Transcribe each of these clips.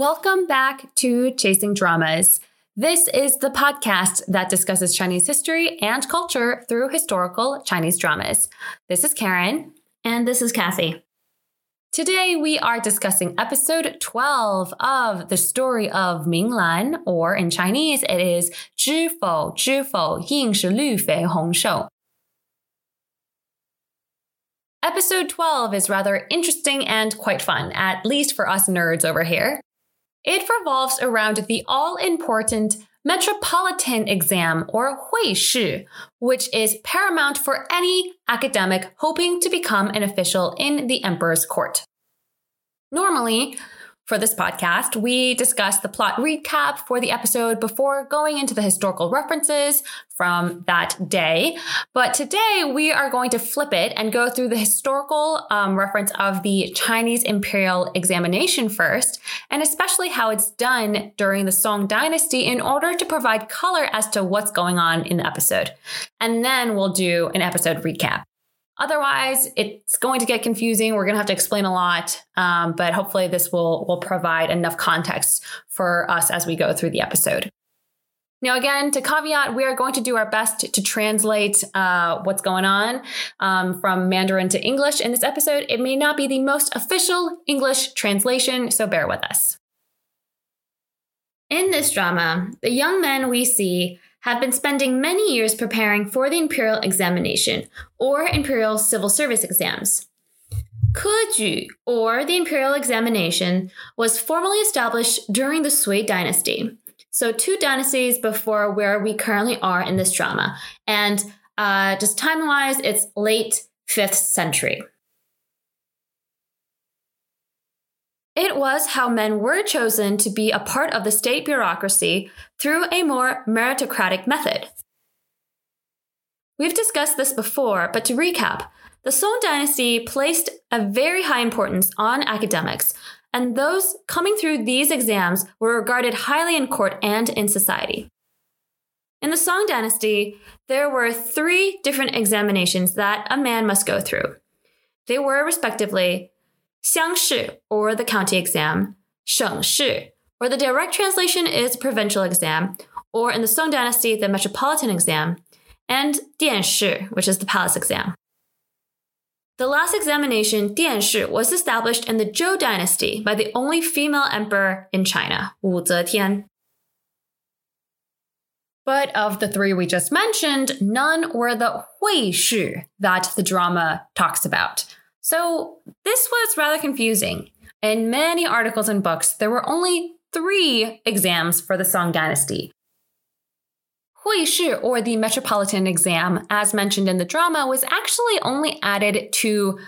Welcome back to Chasing Dramas. This is the podcast that discusses Chinese history and culture through historical Chinese dramas. This is Karen. And this is Kathy. Today we are discussing episode 12 of the story of Minglan, or in Chinese it is 知否知否应是绿肥红瘦. Episode 12 is rather interesting and quite fun, at least for us nerds over here. It revolves around the all important metropolitan exam or 会试, which is paramount for any academic hoping to become an official in the emperor's court. Normally, for this podcast, we discuss the plot recap for the episode before going into the historical references from that day. But today we are going to flip it and go through the historical um, reference of the Chinese imperial examination first, and especially how it's done during the Song dynasty in order to provide color as to what's going on in the episode. And then we'll do an episode recap. Otherwise, it's going to get confusing. We're going to have to explain a lot, um, but hopefully, this will will provide enough context for us as we go through the episode. Now, again, to caveat, we are going to do our best to, translate uh, what's going on um, from Mandarin to English in this episode. It may not be the most official English translation, so bear with us. In this drama, the young men we see have been spending many years preparing for the imperial examination or imperial civil service exams. Keju, or the imperial examination, was formally established during the Sui dynasty. So, two dynasties before where we currently are in this drama. And uh, just time wise, it's late 5th century. It was how men were chosen to be a part of the state bureaucracy through a more meritocratic method. We've discussed this before, but to recap, the Song dynasty placed a very high importance on academics, and those coming through these exams were regarded highly in court and in society. In the Song dynasty, there were three different examinations that a man must go through. They were, respectively, xiangshi or the county exam, shengshi or the direct translation is provincial exam, or in the Song dynasty the metropolitan exam, and dianshi which is the palace exam. The last examination, Dianshi, was established in the Zhou dynasty by the only female emperor in China, Wu Zetian. But of the three we just mentioned, none were the Hui Shi that the drama talks about. So this was rather confusing. In many articles and books, there were only three exams for the Song dynasty. Hui Shi, or the Metropolitan exam, as mentioned in the drama, was actually only added to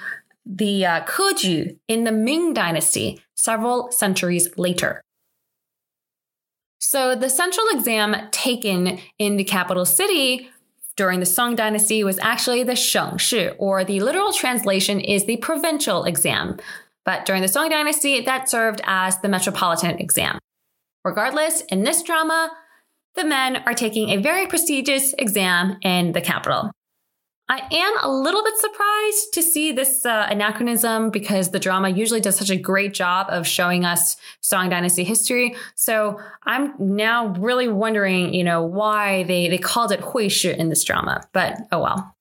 the uh, Keju in the Ming dynasty several centuries later. So the central exam taken in the capital city during the Song dynasty was actually the Shengshi, or the literal translation is the provincial exam. But during the Song dynasty, that served as the metropolitan exam. Regardless, in this drama, the men are taking a very prestigious exam in the capital. I am a little bit surprised to see this uh, anachronism because the drama usually does such a great job of showing us Song Dynasty history. So I'm now really wondering, you know, why they, they called it Hui Shi in this drama, but oh well.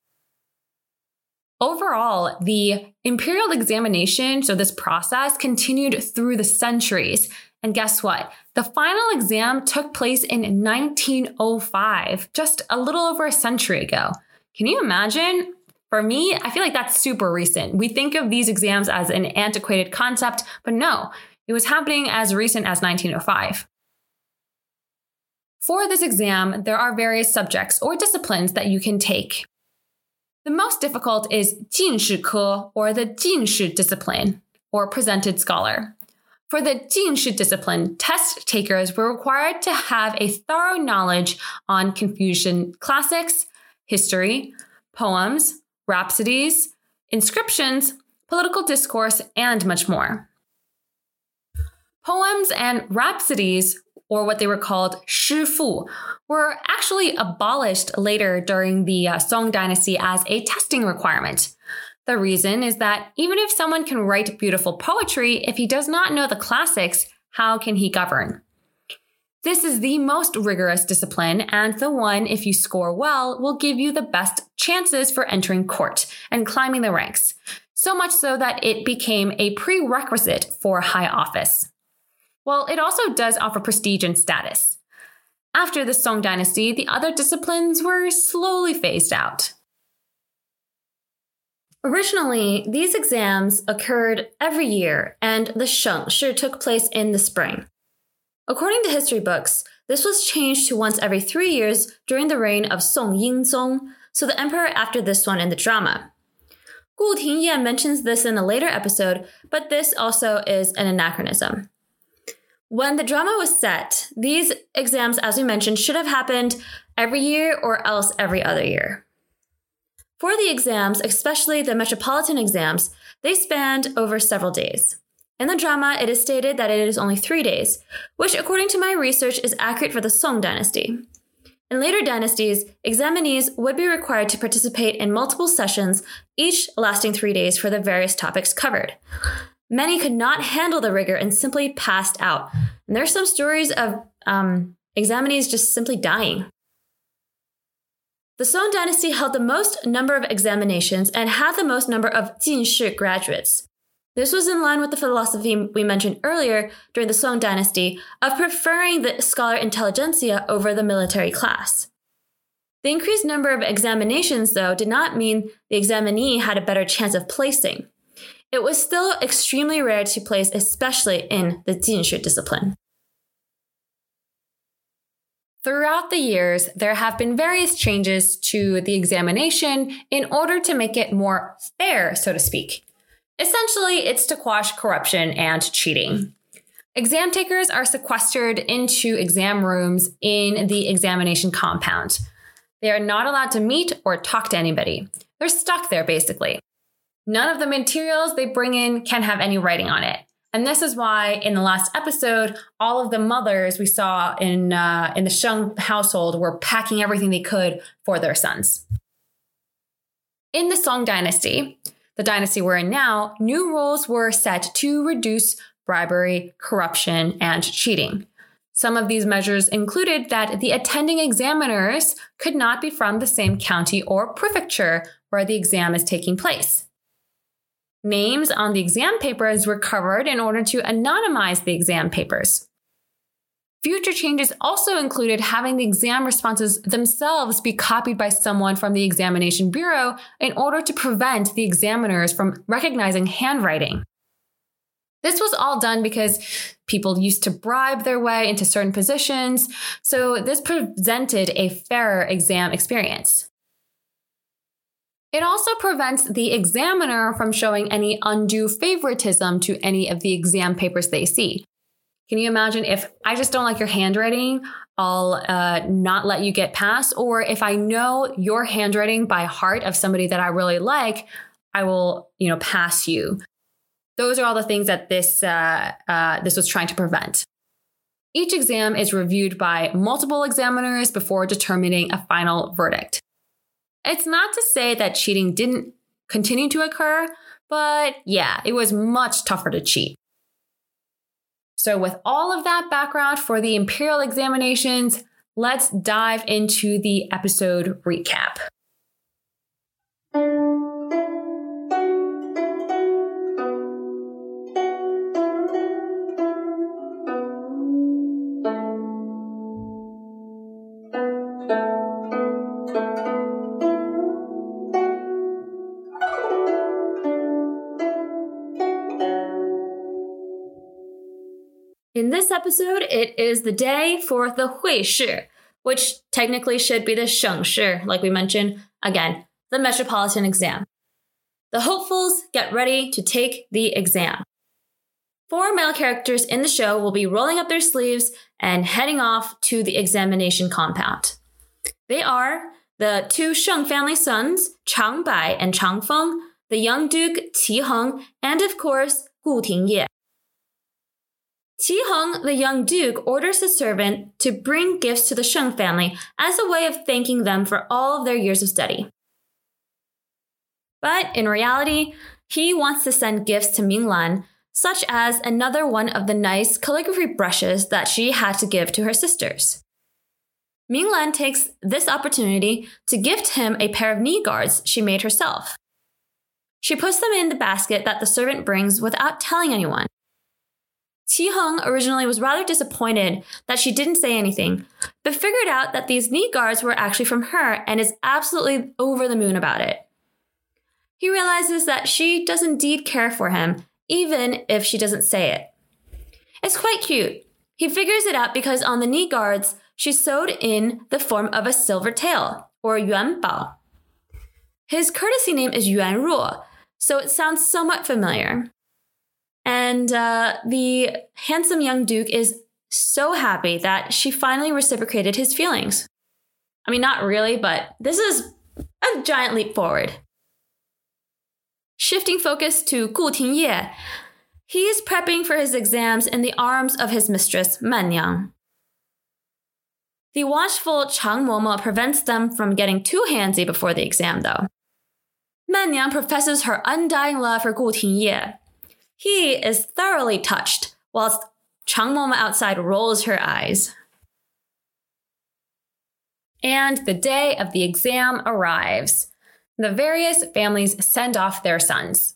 Overall, the imperial examination, so this process continued through the centuries. And guess what? The final exam took place in 1905, just a little over a century ago. Can you imagine? For me, I feel like that's super recent. We think of these exams as an antiquated concept, but no, it was happening as recent as 1905. For this exam, there are various subjects or disciplines that you can take. The most difficult is 进士科 or the 进士 discipline or presented scholar. For the 进士 discipline, test takers were required to have a thorough knowledge on Confucian classics, history, poems, rhapsodies, inscriptions, political discourse, and much more. Poems and rhapsodies, or what they were called shifu, were actually abolished later during the uh, Song dynasty as a testing requirement. The reason is that even if someone can write beautiful poetry, if he does not know the classics, how can he govern? This is the most rigorous discipline and the one, if you score well, will give you the best chances for entering court and climbing the ranks. So much so that it became a prerequisite for high office. Well, it also does offer prestige and status. After the Song dynasty, the other disciplines were slowly phased out. Originally, these exams occurred every year, and the Shengshi took place in the spring. According to history books, this was changed to once every three years during the reign of Song Yingzong, so the emperor after this one in the drama. Gu Tingye mentions this in a later episode, but this also is an anachronism. When the drama was set, these exams, as we mentioned, should have happened every year or else every other year. For the exams, especially the metropolitan exams, they spanned over several days. In the drama, it is stated that it is only three days, which, according to my research, is accurate for the Song dynasty. In later dynasties, examinees would be required to participate in multiple sessions, each lasting three days for the various topics covered. Many could not handle the rigor and simply passed out. And there are some stories of um, examinees just simply dying. The Song dynasty held the most number of examinations and had the most number of Jinshi graduates. This was in line with the philosophy we mentioned earlier during the Song dynasty of preferring the scholar intelligentsia over the military class. The increased number of examinations, though, did not mean the examinee had a better chance of placing. It was still extremely rare to place, especially in the Jinshi discipline. Throughout the years, there have been various changes to the examination in order to make it more fair, so to speak. Essentially, it's to quash corruption and cheating. Exam takers are sequestered into exam rooms in the examination compound. They are not allowed to meet or talk to anybody. They're stuck there, basically. None of the materials they bring in can have any writing on it. And this is why in the last episode, all of the mothers we saw in uh, in the Sheng household were packing everything they could for their sons. In the Song dynasty, the dynasty we're in now, new rules were set to reduce bribery, corruption, and cheating. Some of these measures included that the attending examiners could not be from the same county or prefecture where the exam is taking place. Names on the exam papers were covered in order to anonymize the exam papers. Future changes also included having the exam responses themselves be copied by someone from the examination bureau in order to prevent the examiners from recognizing handwriting. This was all done because people used to bribe their way into certain positions, so this presented a fairer exam experience. It also prevents the examiner from showing any undue favoritism to any of the exam papers they see. Can you imagine if I just don't like your handwriting, I'll uh, not let you get past? Or if I know your handwriting by heart of somebody that I really like, I will, you know, pass you. Those are all the things that this uh, uh, this was trying to prevent. Each exam is reviewed by multiple examiners before determining a final verdict. It's not to say that cheating didn't continue to occur, but yeah, it was much tougher to cheat. So, with all of that background for the imperial examinations, let's dive into the episode recap. In this episode, it is the day for the Hui Shi, which technically should be the Sheng Shi, like we mentioned. Again, the metropolitan exam. The hopefuls get ready to take the exam. Four male characters in the show will be rolling up their sleeves and heading off to the examination compound. They are the two Sheng family sons, Chang Bai and Chang Feng, the young Duke Qi Heng, and of course, Gu Tingye. Qi Heng, the young duke, orders the servant to bring gifts to the Sheng family as a way of thanking them for all of their years of study. But in reality, he wants to send gifts to Minglan, such as another one of the nice calligraphy brushes that she had to give to her sisters. Minglan takes this opportunity to gift him a pair of knee guards she made herself. She puts them in the basket that the servant brings without telling anyone. Qi Heng originally was rather disappointed that she didn't say anything, but figured out that these knee guards were actually from her and is absolutely over the moon about it. He realizes that she does indeed care for him, even if she doesn't say it. It's quite cute. He figures it out because on the knee guards, she sewed in the form of a silver tail, or yuan bao. His courtesy name is Yuan Ruo, so it sounds somewhat familiar. And uh, the handsome young Duke is so happy that she finally reciprocated his feelings. I mean, not really, but this is a giant leap forward. Shifting focus to Gu Tingye, he is prepping for his exams in the arms of his mistress, Man Yang. The watchful Chang Momo prevents them from getting too handsy before the exam, though. Man Yang professes her undying love for Gu Tingye. He is thoroughly touched, whilst Chang Momo outside rolls her eyes. And the day of the exam arrives. The various families send off their sons.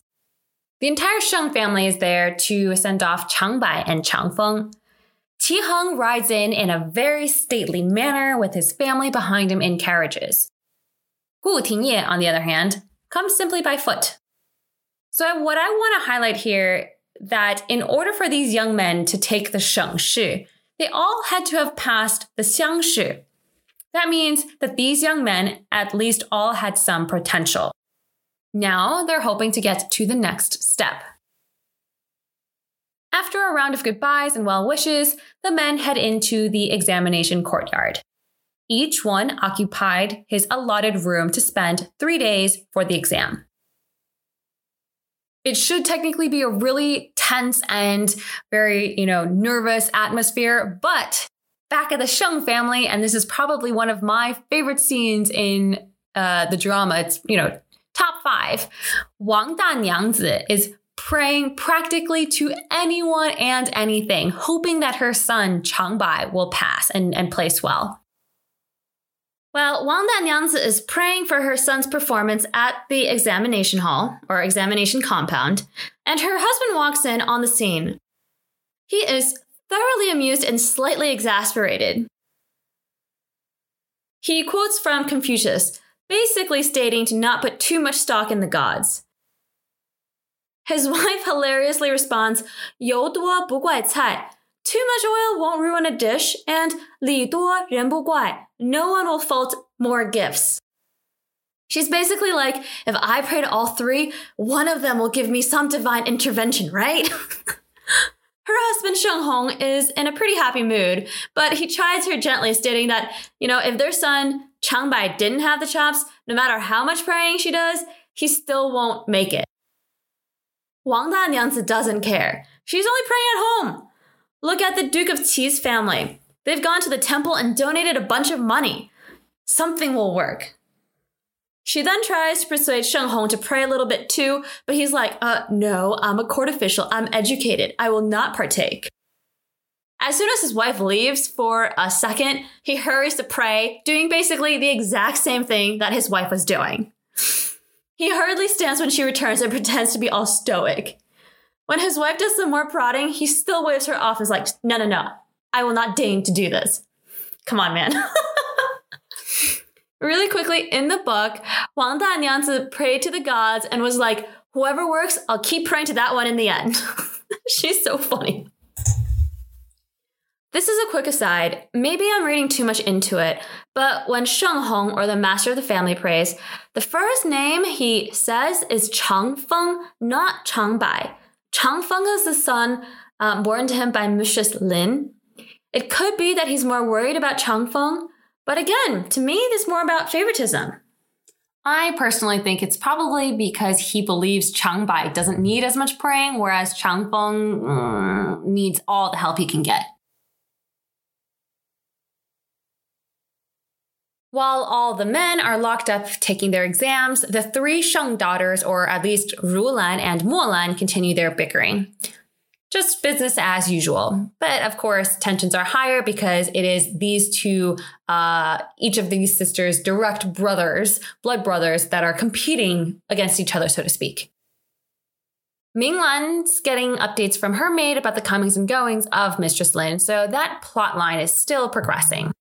The entire Sheng family is there to send off Chang Bai and Chang Feng. Qi Heng rides in in a very stately manner with his family behind him in carriages. Gu Tingye, on the other hand, comes simply by foot. So what I want to highlight here that in order for these young men to take the Sheng Shi, they all had to have passed the Xiang Shi. That means that these young men at least all had some potential. Now they're hoping to get to the next step. After a round of goodbyes and well wishes, the men head into the examination courtyard. Each one occupied his allotted room to spend three days for the exam. It should technically be a really tense and very, you know, nervous atmosphere, but back at the Sheng family, and this is probably one of my favorite scenes in uh, the drama. It's, you know, top five. Wang Danyangzi is praying practically to anyone and anything, hoping that her son Changbai will pass and, and place well. Well, Wang Danyangzi is praying for her son's performance at the examination hall or examination compound, and her husband walks in on the scene. He is thoroughly amused and slightly exasperated. He quotes from Confucius, basically stating to not put too much stock in the gods. His wife hilariously responds, 油多不怪菜, too much oil won't ruin a dish, and 礼多人不怪, no one will fault more gifts. She's basically like, if I pray to all three, one of them will give me some divine intervention, right? Her husband Sheng Hong is in a pretty happy mood, but he chides her gently, stating that, you know, if their son Chang Bai didn't have the chops, no matter how much praying she does, he still won't make it. Wang Da Danyangzi doesn't care. She's only praying at home. Look at the Duke of Qi's family. They've gone to the temple and donated a bunch of money. Something will work. She then tries to persuade Sheng Hong to pray a little bit too, but he's like, uh, no, I'm a court official. I'm educated. I will not partake. As soon as his wife leaves for a second, he hurries to pray, doing basically the exact same thing that his wife was doing. He hurriedly stands when she returns and pretends to be all stoic. When his wife does some more prodding, he still waves her off and is like, no, no, no. I will not deign to do this. Come on, man. really quickly, in the book, Wang Danyangzi prayed to the gods and was like, whoever works, I'll keep praying to that one in the end. She's so funny. This is a quick aside. Maybe I'm reading too much into it, but when Sheng Hong, or the master of the family, prays, the first name he says is Chang Feng, not Chang Bai. Chang Feng is the son um, born to him by Mrs. Lin. It could be that he's more worried about Chang Feng, but again, to me, this is more about favoritism. I personally think it's probably because he believes Chang Bai doesn't need as much praying, whereas Chang Feng mm, needs all the help he can get. While all the men are locked up taking their exams, the three Sheng daughters, or at least Rulan and Molan, continue their bickering. Just business as usual. But of course, tensions are higher because it is these two, uh, each of these sisters' direct brothers, blood brothers, that are competing against each other, so to speak. Ming Minglan's getting updates from her maid about the comings and goings of Mistress Lin, so that plot line is still progressing.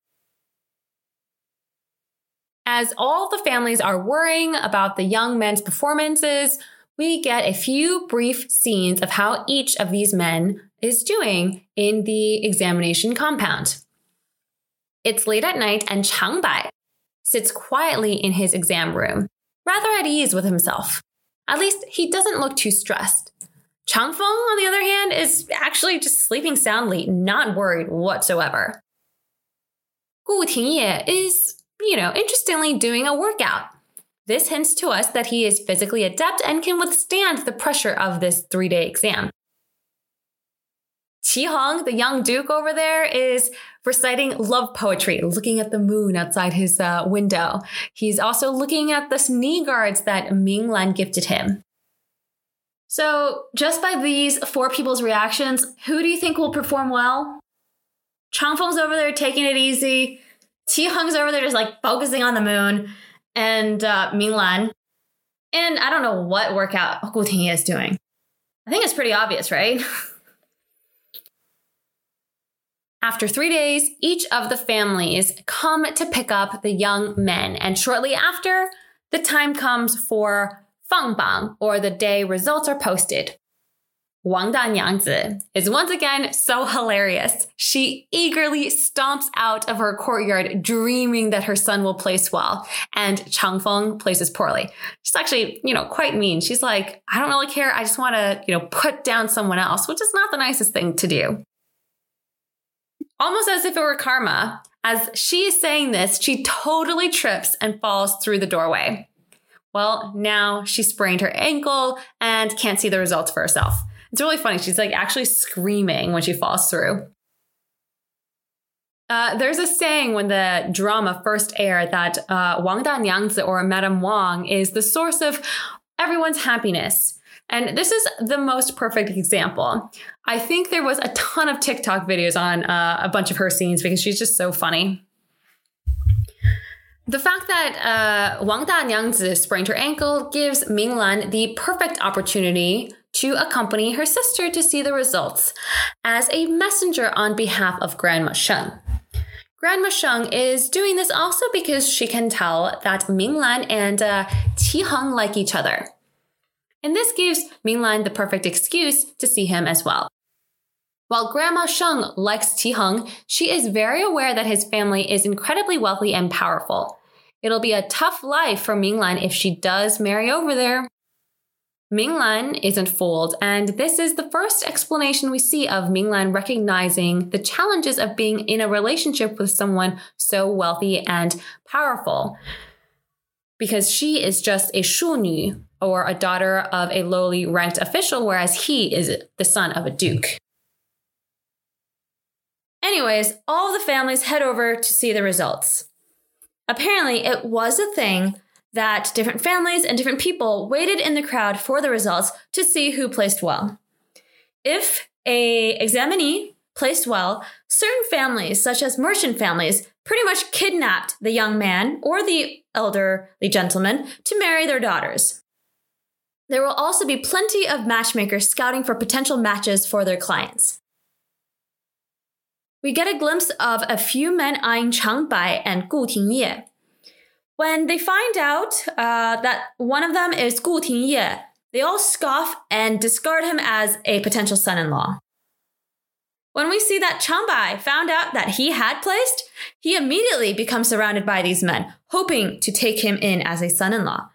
As all the families are worrying about the young men's performances, we get a few brief scenes of how each of these men is doing in the examination compound. It's late at night, and Chang Bai sits quietly in his exam room, rather at ease with himself. At least he doesn't look too stressed. Chang Feng, on the other hand, is actually just sleeping soundly, not worried whatsoever. Gu Tingye is, you know, interestingly doing a workout. This hints to us that he is physically adept and can withstand the pressure of this three day exam. Qi Heng, the young duke over there, is reciting love poetry, looking at the moon outside his uh, window. He's also looking at the knee guards that Ming Lan gifted him. So, just by these four people's reactions, who do you think will perform well? Chang Feng's over there taking it easy. Qi Heng's over there just like focusing on the moon and uh, Ming Lan. And I don't know what workout Tingye is doing. I think it's pretty obvious, right? After three days, each of the families come to pick up the young men, and shortly after, the time comes for Fang Bang, or the day results are posted. Wang Danyangzi is once again so hilarious. She eagerly stomps out of her courtyard, dreaming that her son will place well, and Chang Feng places poorly. She's actually, you know, quite mean. She's like, I don't really care. I just want to, you know, put down someone else, which is not the nicest thing to do. Almost as if it were karma, as she is saying this, she totally trips and falls through the doorway. Well, now she sprained her ankle and can't see the results for herself. It's really funny. She's like actually screaming when she falls through. Uh, there's a saying when the drama first aired that uh, Wang Danyangzi or Madame Wang is the source of everyone's happiness. And this is the most perfect example. I think there was a ton of TikTok videos on uh, a bunch of her scenes because she's just so funny. The fact that uh, Wang Danyangzi sprained her ankle gives Ming Lan the perfect opportunity to accompany her sister to see the results as a messenger on behalf of Grandma Sheng. Grandma Sheng is doing this also because she can tell that Minglan and uh, Hong like each other. And this gives Minglan the perfect excuse to see him as well. While Grandma Sheng likes Qi Heng, she is very aware that his family is incredibly wealthy and powerful. It'll be a tough life for Minglan if she does marry over there. Minglan isn't fooled, and this is the first explanation we see of Minglan recognizing the challenges of being in a relationship with someone so wealthy and powerful. Because she is just a shunyu, or a daughter of a lowly ranked official, whereas he is the son of a duke. Anyways, all the families head over to see the results. Apparently, it was a thing that different families and different people waited in the crowd for the results to see who placed well. If a examinee placed well, certain families, such as merchant families, pretty much kidnapped the young man or the elderly gentleman to marry their daughters. There will also be plenty of matchmakers scouting for potential matches for their clients. We get a glimpse of a few men eyeing Chang Bai and Gu Tingye. When they find out uh, that one of them is Gu Tingye, they all scoff and discard him as a potential son in law. When we see that Chang Bai found out that he had placed, he immediately becomes surrounded by these men, hoping to take him in as a son in law.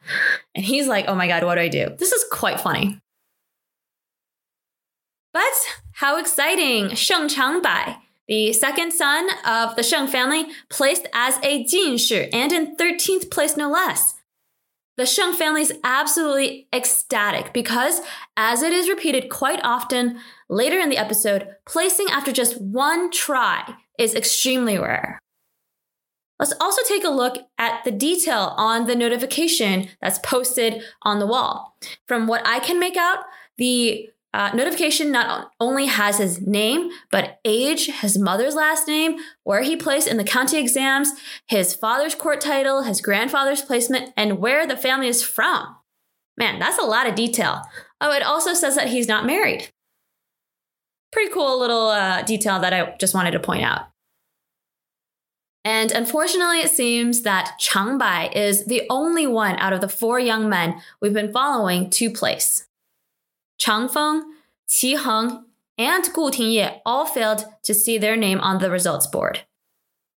And he's like, oh my god, what do I do? This is quite funny. But how exciting! Sheng Chang Bai the second son of the Sheng family, placed as a Jinshi and in 13th place no less. The Sheng family is absolutely ecstatic because, as it is repeated quite often later in the episode, placing after just one try is extremely rare. Let's also take a look at the detail on the notification that's posted on the wall. From what I can make out, the uh, notification not only has his name, but age, his mother's last name, where he placed in the county exams, his father's court title, his grandfather's placement, and where the family is from. Man, that's a lot of detail. Oh, it also says that he's not married. Pretty cool little uh, detail that I just wanted to point out. And unfortunately, it seems that Chang Bai is the only one out of the four young men we've been following to place. Chang Feng, Qi Heng, and Gu Tingye all failed to see their name on the results board.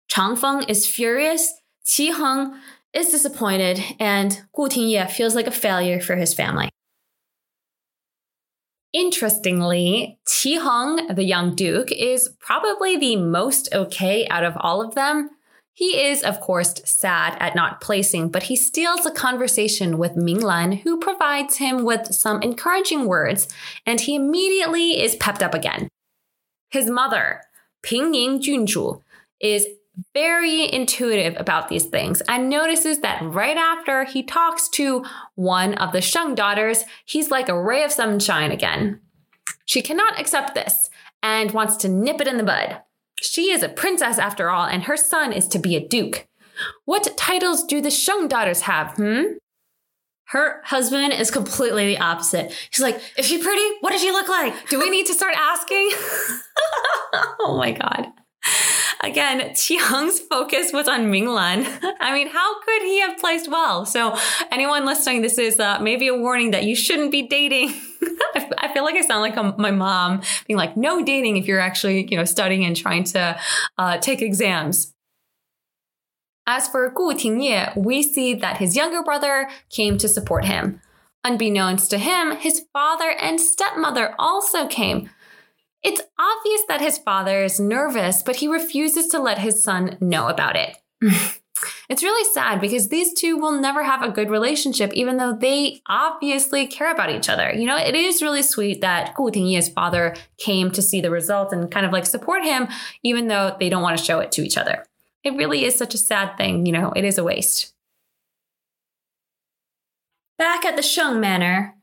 Chang Feng is furious, Qi Heng is disappointed, and Gu Tingye feels like a failure for his family. Interestingly, Qi Heng, the young duke, is probably the most okay out of all of them. He is, of course, sad at not placing, but he steals a conversation with Minglan, who provides him with some encouraging words, and he immediately is pepped up again. His mother, Pingning Junzhu, is very intuitive about these things and notices that right after he talks to one of the Sheng daughters, he's like a ray of sunshine again. She cannot accept this and wants to nip it in the bud. She is a princess after all, and her son is to be a duke. What titles do the Sheng daughters have, hmm? Her husband is completely the opposite. He's like, is she pretty? What does she look like? Do we need to start asking? oh my God. Again, Qiang's focus was on Minglan. I mean, how could he have placed well? So, anyone listening, this is uh, maybe a warning that you shouldn't be dating. I feel like I sound like a, my mom being like, no dating if you're actually, you know, studying and trying to uh, take exams. As for Gu Tingye, we see that his younger brother came to support him. Unbeknownst to him, his father and stepmother also came, it's obvious that his father is nervous, but he refuses to let his son know about it. it's really sad because these two will never have a good relationship, even though they obviously care about each other. You know, it is really sweet that Gu Tingye's father came to see the result and kind of like support him, even though they don't want to show it to each other. It really is such a sad thing. You know, it is a waste. Back at the Sheng Manor,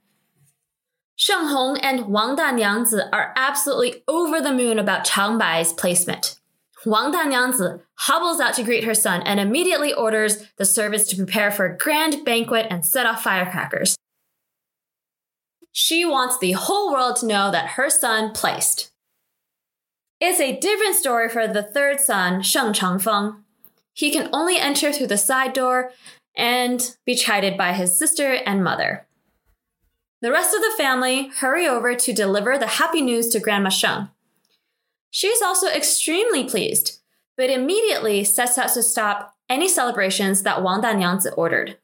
Sheng Hong and Wang Danyangzi are absolutely over the moon about Chang Bai's placement. Wang Danyangzi hobbles out to greet her son and immediately orders the servants to prepare for a grand banquet and set off firecrackers. She wants the whole world to know that her son placed. It's a different story for the third son, Sheng Changfeng. He can only enter through the side door and be chided by his sister and mother. The rest of the family hurry over to deliver the happy news to Grandma Sheng. She's also extremely pleased, but immediately sets out to stop any celebrations that Wang Danyangzi ordered.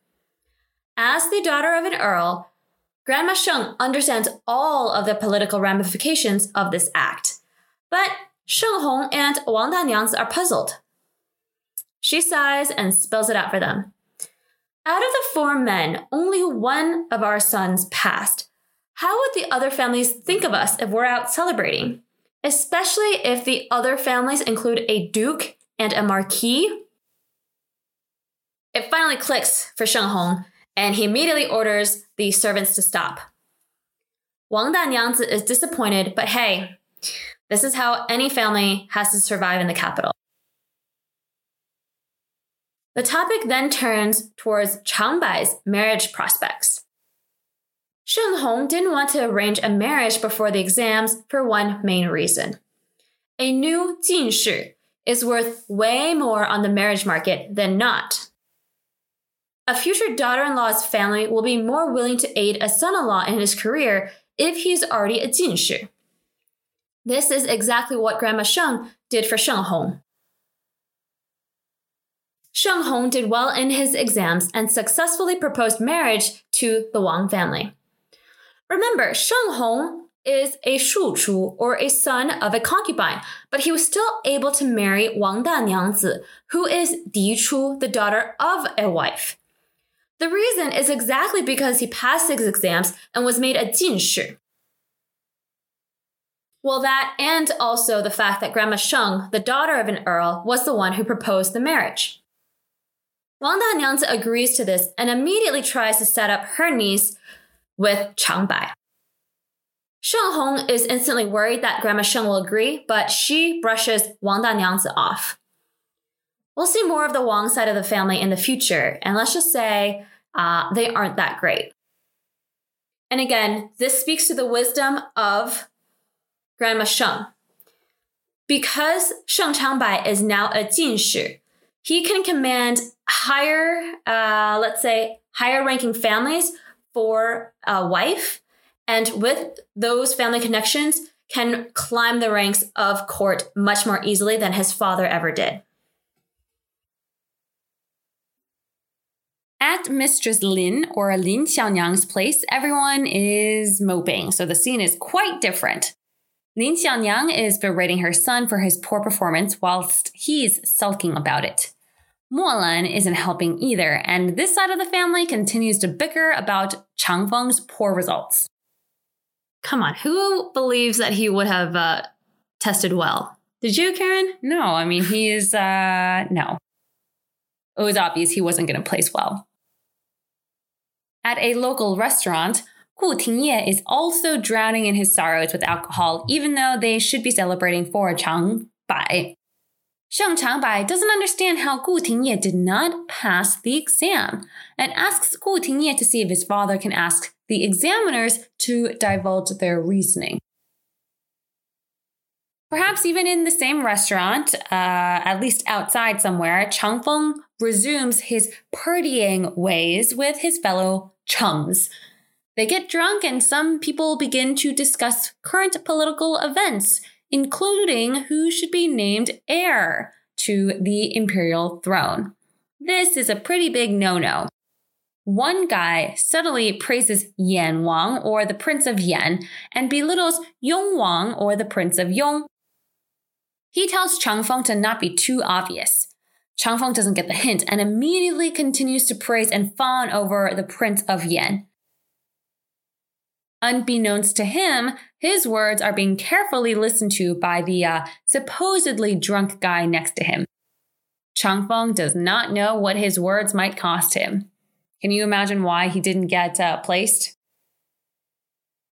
As the daughter of an earl, Grandma Sheng understands all of the political ramifications of this act, but Sheng Hong and Wang Danyangzi are puzzled. She sighs and spells it out for them. Out of the four men, only one of our sons passed. How would the other families think of us if we're out celebrating? Especially if the other families include a duke and a marquis? It finally clicks for Sheng Hong, and he immediately orders the servants to stop. Wang Danyangzi is disappointed, but hey, this is how any family has to survive in the capital. The topic then turns towards Chang Bai's marriage prospects. Sheng Hong didn't want to arrange a marriage before the exams for one main reason. A new jin Jinshi is worth way more on the marriage market than not. A future daughter in law's family will be more willing to aid a son in law in his career if he's already a jin Jinshi. This is exactly what Grandma Sheng did for Sheng Hong. Sheng Hong did well in his exams and successfully proposed marriage to the Wang family. Remember, Sheng Hong is a Shu Chu, or a son of a concubine, but he was still able to marry Wang Danyangzi, who is Di Chu, the daughter of a wife. The reason is exactly because he passed his exams and was made a Jinshi. Well, that and also the fact that Grandma Sheng, the daughter of an earl, was the one who proposed the marriage. Wang Danyangzi agrees to this and immediately tries to set up her niece with Chang Bai. Sheng Hong is instantly worried that Grandma Sheng will agree, but she brushes Wang Danyangzi off. We'll see more of the Wang side of the family in the future, and let's just say uh, they aren't that great. And again, this speaks to the wisdom of Grandma Sheng. Because Sheng Changbai is now a Jinshi, he can command higher, uh, let's say, higher ranking families for a wife. And with those family connections, can climb the ranks of court much more easily than his father ever did. At Mistress Lin or Lin Xiaonyang's place, everyone is moping, so the scene is quite different. Lin Xiaonyang is berating her son for his poor performance whilst he's sulking about it. Molan isn't helping either, and this side of the family continues to bicker about Chang Feng's poor results. Come on, who believes that he would have uh, tested well? Did you, Karen? No, I mean, he is, uh, no. It was obvious he wasn't going to place well. At a local restaurant, Gu Tingye is also drowning in his sorrows with alcohol, even though they should be celebrating for Chang Bai. Sheng Changbai doesn't understand how Gu Tingye did not pass the exam and asks Gu Tingye to see if his father can ask the examiners to divulge their reasoning. Perhaps even in the same restaurant, uh, at least outside somewhere, Chang Feng resumes his partying ways with his fellow chums. They get drunk and some people begin to discuss current political events including who should be named heir to the imperial throne. This is a pretty big no no. One guy subtly praises Yan Wang or the Prince of Yan and belittles Yong Wang or the Prince of Yong. He tells Chang Feng to not be too obvious. Chang Feng doesn't get the hint and immediately continues to praise and fawn over the Prince of Yan. Unbeknownst to him, his words are being carefully listened to by the uh, supposedly drunk guy next to him. Chang Feng does not know what his words might cost him. Can you imagine why he didn't get uh, placed?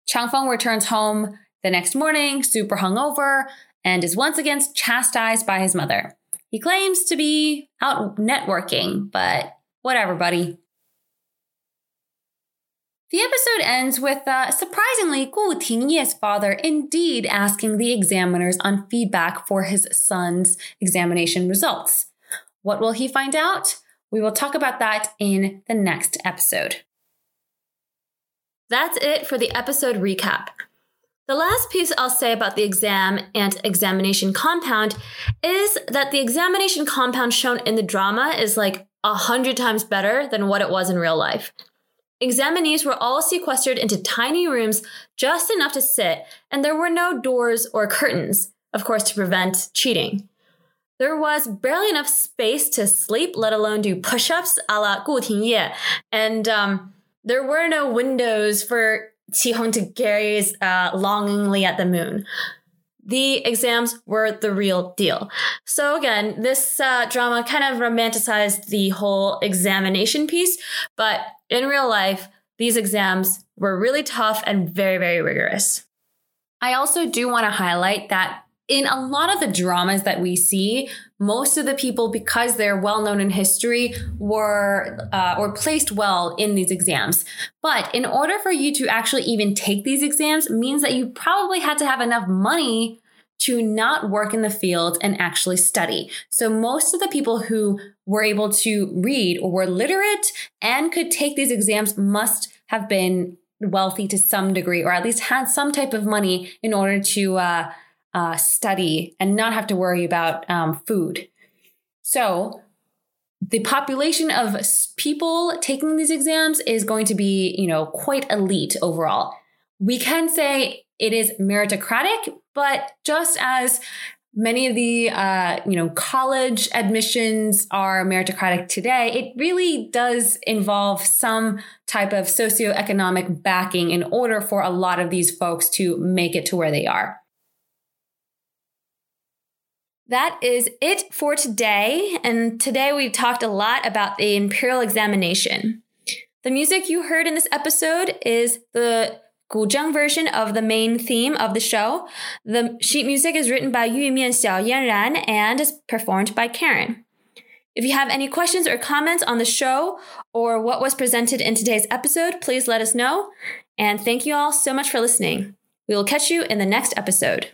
Chang Feng returns home the next morning, super hungover, and is once again chastised by his mother. He claims to be out networking, but whatever, buddy. The episode ends with, uh, surprisingly, Gu Tingye's father indeed asking the examiners on feedback for his son's examination results. What will he find out? We will talk about that in the next episode. That's it for the episode recap. The last piece I'll say about the exam and examination compound is that the examination compound shown in the drama is like a hundred times better than what it was in real life. Examinees were all sequestered into tiny rooms just enough to sit, and there were no doors or curtains, of course, to prevent cheating. There was barely enough space to sleep, let alone do push ups a la Gu Tingye. And um, there were no windows for Qi to gaze uh, longingly at the moon. The exams were the real deal. So again, this uh, drama kind of romanticized the whole examination piece, but in real life, these exams were really tough and very, very rigorous. I also do want to highlight that in a lot of the dramas that we see, most of the people, because they're well known in history, were uh, or placed well in these exams. But in order for you to actually even take these exams, means that you probably had to have enough money to not work in the field and actually study. So most of the people who were able to read or were literate and could take these exams must have been wealthy to some degree, or at least had some type of money in order to uh, uh, study and not have to worry about um, food. So the population of people taking these exams is going to be, you know, quite elite overall. We can say it is meritocratic, but just as many of the uh, you know college admissions are meritocratic today it really does involve some type of socioeconomic backing in order for a lot of these folks to make it to where they are. That is it for today and today we talked a lot about the imperial examination. The music you heard in this episode is the guzheng version of the main theme of the show. The sheet music is written by Yu Mian Xiao Yanran and is performed by Karen. If you have any questions or comments on the show or what was presented in today's episode, please let us know. And thank you all so much for listening. We will catch you in the next episode.